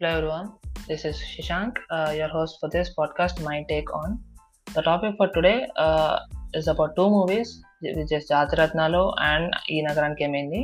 Hello everyone this is Shashank your host for this podcast my take on the topic for today is about two movies which is Jathiratnalu and Ee Nagaraniki Emaindi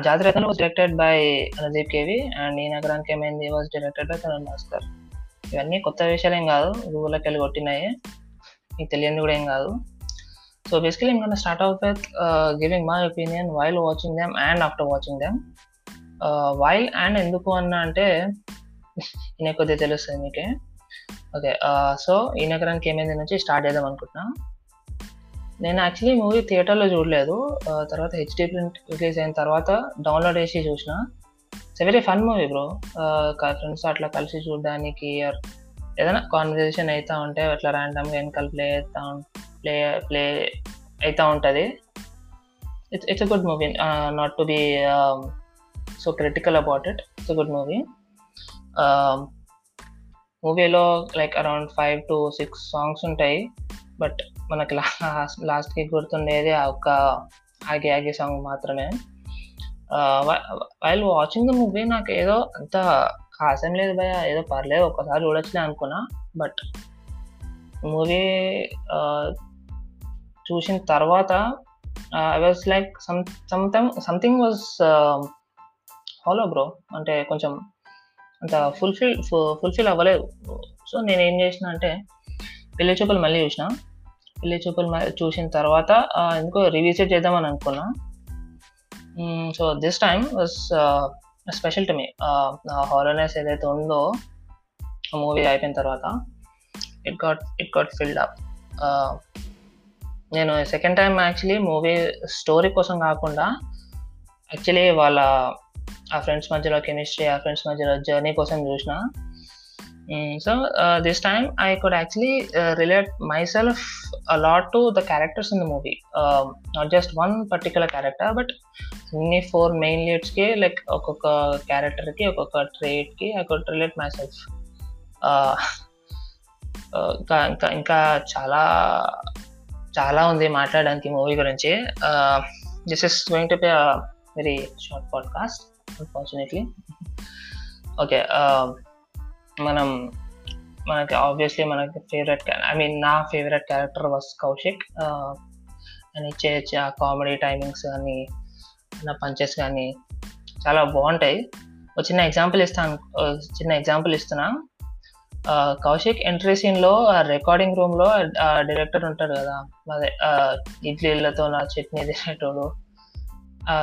Jathiratnalu was directed by Radeep KV and Ee Nagaraniki Emaindi was directed by Tarun Bhaskar ఇవన్నీ కొత్త విషయాలు ఏం కాదు గూగుల్కి వెళ్ళి కొట్టినాయి. మీకు తెలియని కూడా ఏం కాదు. So basically I'm start out with giving my opinion while watching them and after watching them while and ఎందుకు అన్న అంటే ఈయన కొద్దిగా తెలుస్తుంది మీకే. ఓకే సో ఈ నగరానికి ఏమైంది నుంచి స్టార్ట్ చేద్దాం అనుకుంటున్నా. నేను యాక్చువల్లీ మూవీ థియేటర్లో చూడలేదు. తర్వాత హెచ్డి ప్రింట్ రిలీజ్ అయిన తర్వాత డౌన్లోడ్ చేసి చూసిన. It's very fun movie bro friends అట్లా కలిసి చూడడానికి or ఏదైనా కాన్వర్జేషన్ అవుతూ ఉంటే అట్లా ర్యాండమ్గా వెనకాల ప్లే అవుతా ప్లే ప్లే అవుతూ ఉంటుంది. It's it's a good movie not to be so critical about it it's good movie మూవీలో like around five to six songs ఉంటాయి. బట్ మనకి లాస్ట్ లాస్ట్కి గుర్తుండేది ఆ ఒక్క ఆగి ఆగి సాంగ్ మాత్రమే. వైల్ వాచింగ్ ద మూవీ నాకు ఏదో అంత హాస్యం లేదు భయ ఏదో పర్లేదు ఒక్కసారి చూడొచ్చులే అనుకున్నా. బట్ మూవీ uh, చూసిన తర్వాత I was like some something something was follow bro అంటే కొంచెం అంత ఫుల్ఫిల్ ఫుల్ఫిల్ అవ్వలేదు. సో నేను ఏం చేసిన అంటే పెళ్ళి చూపులు మళ్ళీ చూసిన. పెళ్ళి చూపులు చూసిన తర్వాత ఎందుకో రివిజిట్ చేద్దామని అనుకున్నా. So this time was special to me hollowness ఏదైతే ఉందో మూవీ అయిపోయిన తర్వాత it got it got filled up నేను second time actually movie story కోసం కాకుండా యాక్చువల్లీ వాళ్ళ ఆ ఫ్రెండ్స్ మధ్యలో కెమిస్ట్రీ ఆ ఫ్రెండ్స్ మధ్యలో జర్నీ కోసం చూసిన. So this time I could actually relate myself a lot to the characters in the movie not just one particular character but అన్ని ఫోర్ మెయిన్ లీడ్స్కి లైక్ ఒక్కొక్క క్యారెక్టర్కి ఒక్కొక్క ట్రేట్కి I could relate myself ఇంకా ఇంకా ఇంకా చాలా చాలా ఉంది మాట్లాడడానికి మూవీ గురించి. This is going to be very short podcast unfortunately okay um, మనం మనకి ఆబ్వియస్లీ మనకి ఫేవరెట్ ఐ మీన్ నా ఫేవరెట్ క్యారెక్టర్ వాస్ కౌశిక్ అని ఇచ్చే ఆ కామెడీ టైమింగ్స్ కానీ నా పంచెస్ కానీ చాలా బాగుంటాయి. ఒక చిన్న ఎగ్జాంపుల్ ఇస్తాను చిన్న ఎగ్జాంపుల్ ఇస్తున్నా. కౌశిక్ ఎంట్రీ సీన్లో రికార్డింగ్ రూమ్లో డైరెక్టర్ ఉంటాడు కదా అదే ఇడ్లీలతో నా చట్నీ తినేటోడు.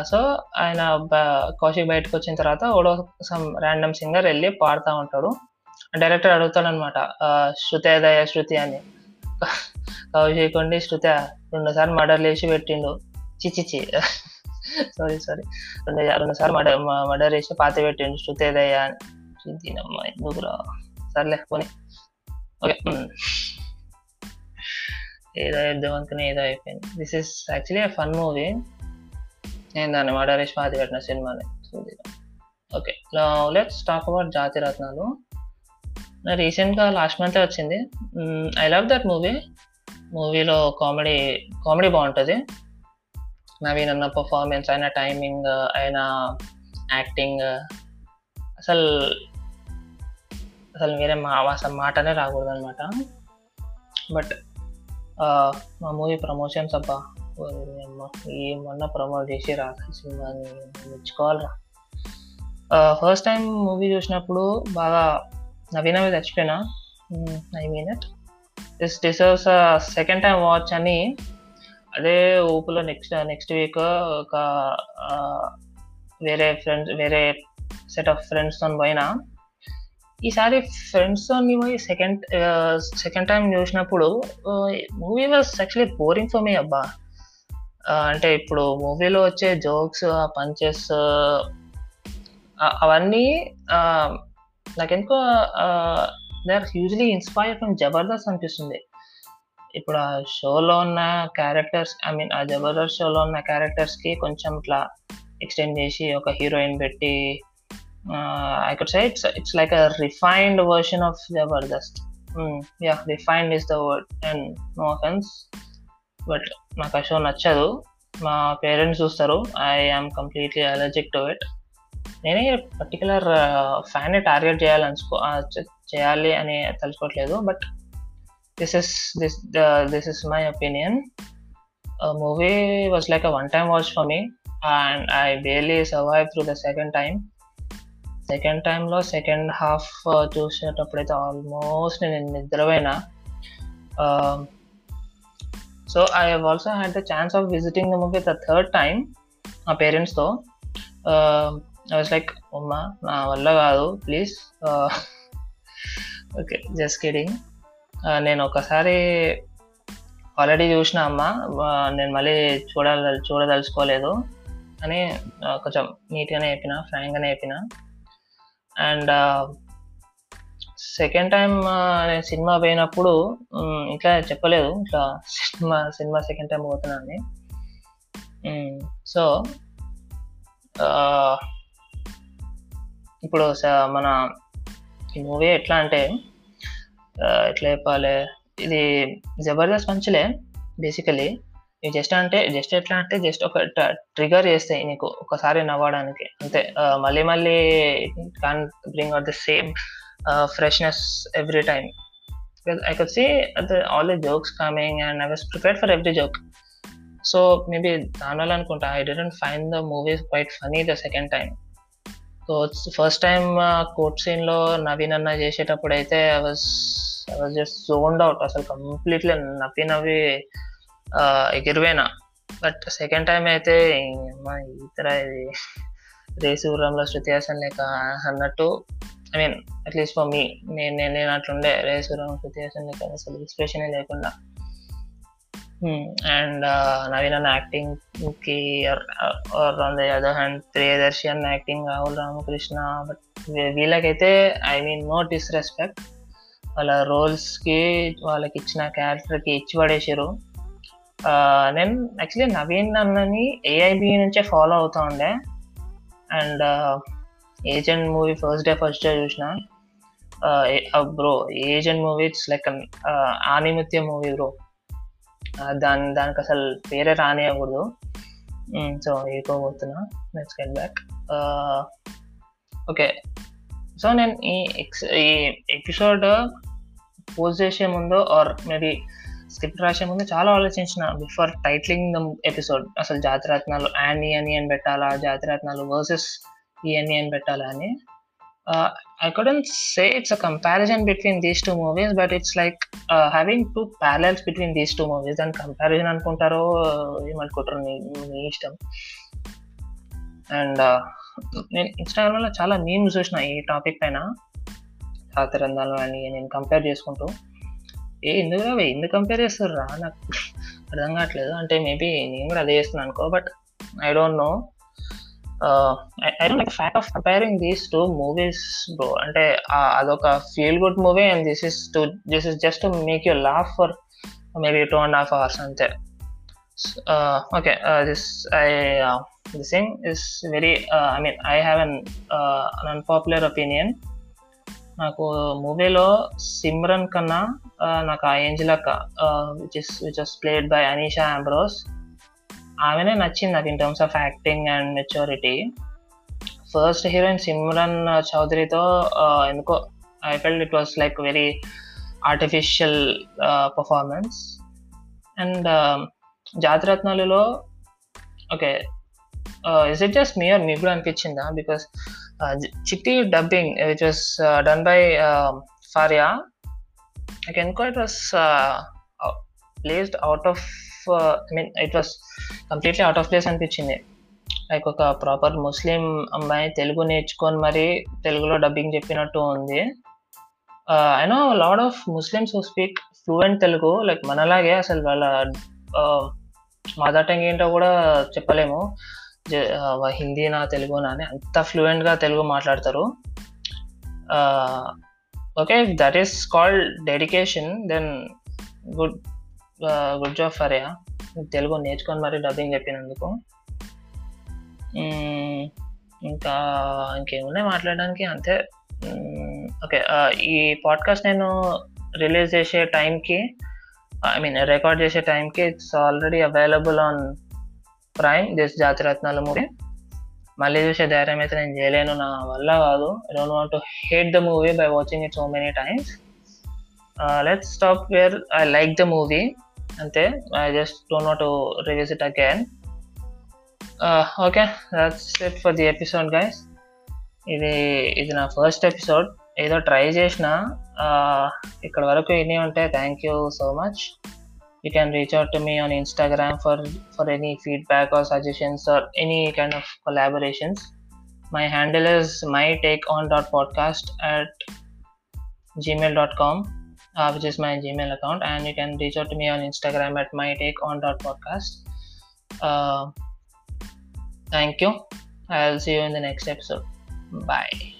సో ఆయన బ- కౌశిక్ బయటకు వచ్చిన తర్వాత ఓడో సమ్ ర్యాండమ్ సింగర్ వెళ్ళి పాడుతూ ఉంటాడు. డైరెక్టర్ అడుగుతాడు అనమాట శృతేదయ శృతి అని. కౌశిక్ ఉండి శృత రెండుసార్లు మర్డర్ లేచి పెట్టిండు. చిచిచి సారీ సారీ రెండు రెండు సార్లు మర్డర్ మర్డర్ వేసి పాత పెట్టిండు శృతేదయ అని. శృతినమ్మ ఎందుకురా? సర్లే పోనీ. ఓకే ఏదో ఇద్దాం అనుకుని ఏదో అయిపోయింది. This is actually fun movie నేను దాన్ని మర్డర్ మాది పాతి పెట్టిన సినిమాని okay let's talk about Jathi Ratnalu. రీసెంట్గా లాస్ట్ మంత్ వచ్చింది. ఐ లవ్ దట్ మూవీ మూవీలో కామెడీ కామెడీ బాగుంటుంది. నవీన్ అన్న పర్ఫార్మెన్స్ అయిన టైమింగ్ అయిన యాక్టింగ్ అసలు అసలు వేరే మా అసలు మాటనే రాకూడదు అనమాట బట్ మా మూవీ ప్రమోషన్స్ అబ్బా అమ్మా ఏమన్నా ప్రమోట్ చేసి రా సినిమాని మెచ్చుకోవాలరా. ఫస్ట్ టైం మూవీ చూసినప్పుడు బాగా నవీన మీద చచ్చిపోయినా. I mean it this deserves second time watch అని అదే ఊపులో నెక్స్ట్ నెక్స్ట్ వీక్ ఒక వేరే ఫ్రెండ్స్ వేరే సెట్ ఆఫ్ ఫ్రెండ్స్తో పోయినా. ఈసారి ఫ్రెండ్స్తో పోయి సెకండ్ సెకండ్ టైం చూసినప్పుడు movie was actually boring for me అబ్బా. అంటే ఇప్పుడు మూవీలో వచ్చే జోక్స్ ఆ పంచెస్ అవన్నీ నాకెందుకో they are hugely inspire from Jabardasth అనిపిస్తుంది. ఇప్పుడు ఆ షోలో ఉన్న క్యారెక్టర్స్ ఐ మీన్ ఆ జబర్దస్త్ షోలో ఉన్న క్యారెక్టర్స్కి కొంచెం ఇట్లా ఎక్స్టెండ్ చేసి ఒక హీరోయిన్ పెట్టి I could say it's it's like a refined version of Jabardasth yeah refined is the word and no offence but నాకు ఆ షో నచ్చదు. మా పేరెంట్స్ చూస్తారు. I am completely allergic to it. నేనే పర్టికులర్ ఫ్యాన్ని టార్గెట్ చేయాలనుకో చేయాలి అని తలుచుకోవట్లేదు. But this is this this is my opinion. Movie was like a one time watch for me. And I barely survive through the second time second టైంలో second half చూసేటప్పుడైతే almost నేను నిద్రపోయినా. So I have also had the chance of visiting the movie the third time మా పేరెంట్స్తో I was like అమ్మా నా వల్ల కాదు ప్లీజ్ ఓకే జస్ట్ కిడింగ్ నేను ఒకసారి ఆల్రెడీ చూసిన అమ్మ uh, నేను మళ్ళీ చూడాల చూడదలుచుకోలేదు అని uh, కొంచెం నీట్గానే చెప్పిన ఫ్రాంక్గానే చెప్పిన. అండ్ సెకండ్ టైం నేను సినిమా పోయినప్పుడు ఇట్లా చెప్పలేదు. ఇట్లా సినిమా సినిమా సెకండ్ టైం పోతున్నాను సో ఇప్పుడు మన ఈ మూవీ ఎట్లా అంటే ఎట్లా చెప్పాలి? ఇది జబర్దస్త్ మంచిలే బేసికలీ ఇది జస్ట్ అంటే జస్ట్ ఎట్లా అంటే జస్ట్ ఒక ట్రిగర్ చేస్తాయి నీకు ఒకసారి నవ్వడానికి. అంతే మళ్ళీ మళ్ళీ can bring out the same freshness every time I could see all the jokes coming and I was prepared for every joke so maybe దానివల్ల అనుకుంటా I didn't find the movies quite funny the second time so first time court సీన్లో నవీన్ అన్న చేసేటప్పుడు అయితే I was I was just zoned out అసలు completely నవ్వి నవ్వి ఎగిరిపోయినా. But second time అయితే ఇతర ఇది? రేసుగురంలో శృతి హాసన్ లేక అన్నట్టు I mean at least for me నేను నేను అట్లుండే రేస్ గురించి హాసన్ అసలు ఇన్స్పిరేషన్ లేకుండా. Hmm, అండ్ uh, నవీన్ అన్న యాక్టింగ్కి or on the other hand Priyadarshi అన్న యాక్టింగ్ రాహుల్ రామకృష్ణ బట్ వీళ్ళకైతే ఐ మీన్ నో డిస్రెస్పెక్ట్ వాళ్ళ రోల్స్కి వాళ్ళకి ఇచ్చిన క్యారెక్టర్కి ఇచ్చి పడేసారు uh, నేను యాక్చువల్లీ నవీన్ అన్నని ఏఐబి నుంచే ఫాలో అవుతా ఉండే. And agent movie first day first day చూసిన. Bro agent movie it's like ఆనిమిత్య movie bro. దాని దానికి అసలు పేరే రానియకూడదు so అయిపోబోతున్నా next get back okay. So నేను ఈ ఎక్స్ ఈ ఎపిసోడ్ పోస్ట్ చేసే ముందు ఆర్ మేబీ స్క్రిప్ట్ రాసే ముందు చాలా ఆలోచించిన బిఫోర్ టైటిలింగ్ ద ఎపిసోడ్. అసలు జాతిరత్నాలు యానీ అని అని పెట్టాలా జాతిరత్నాలు వర్సెస్ ఈ అని పెట్టాలా అని. I couldn't say it's a comparison between these two movies but it's like having two parallels between these two movies దాని కంపారిజన్ అనుకుంటారో uh, ఏమనుకుంటారు నీ నీ ఇష్టం. అండ్ uh, నేను ఇన్స్టాగ్రామ్లో చాలా మీమ్స్ చూసిన ఈ టాపిక్ పైన జాతిరంధాలు అని నేను కంపేర్ చేసుకుంటూ. ఏ ఎందుకు ఎందుకు కంపేర్ చేస్తారా నాకు అర్థం కావట్లేదు. అంటే మేబీ నేను కూడా అదే చేస్తున్నాను అనుకో but I don't know I don't like fact of comparing these two movies bro అంటే అదొక feel good movie and this is to this is just to make you laugh for maybe two and half hours అంతే. Okay this I this thing is very I mean I have an unpopular opinion నాకు మూవీలో సిమ్రన్ కన్నా నాకు ఆ ఏంజిలక్క which is which was played by Anisha Ambrose ఆమెనే నచ్చింది నాకు in terms of acting and maturity first heroine Simran చౌదరితో ఎందుకో I felt it was like very artificial performance and జాతిరత్నాలలో okay is it just me or మీకు కూడా అనిపించిందా? Because Chitti dubbing which was done by Faria like Enco it was placed out of I mean it was completely out of place అనిపించింది. Like ఒక proper Muslim అమ్మాయి తెలుగు నేర్చుకొని మరి తెలుగులో dubbing చెప్పినట్టు ఉంది. I know lot of Muslims who speak fluent Telugu like మనలాగే అసలు వాళ్ళ uh, మదర్ టంగ్ ఏంటో కూడా చెప్పలేము. Uh, హిందీనా తెలుగునా అని అంత ఫ్లూయెంట్గా తెలుగు మాట్లాడతారు. Okay that is called dedication then good good job for ya Telugu నేర్చుకొని మరి డబ్బింగ్ చెప్పినందుకు. ఇంకా ఇంకేమున్నాయి మాట్లాడడానికి? అంతే. ఓకే. ఈ పాడ్కాస్ట్ నేను రిలీజ్ చేసే టైంకి ఐ మీన్ రికార్డ్ చేసే టైంకి it's already available on Prime this జాతిరత్నాల movie. మళ్ళీ చూసే ధైర్యం అయితే నేను చేయలేను నా వల్ల కాదు. I don't want to hate the movie by watching it so many times. Let's stop where I like the movie. అంతే I just don't want to reviews it again okay that's it for the episode guys ఇది ఇది నా first episode ఏదో try చేసిన ఇక్కడ వరకు ఎన్ని ఉంటే thank you so much you can reach out to me on instagram for for any feedback or suggestions or any kind of collaborations my handle is my take on dot podcast at gmail.com uh, which is my gmail account and you can reach out to me on instagram at my take on dot podcast uh, thank you. I'll see you in the next episode. Bye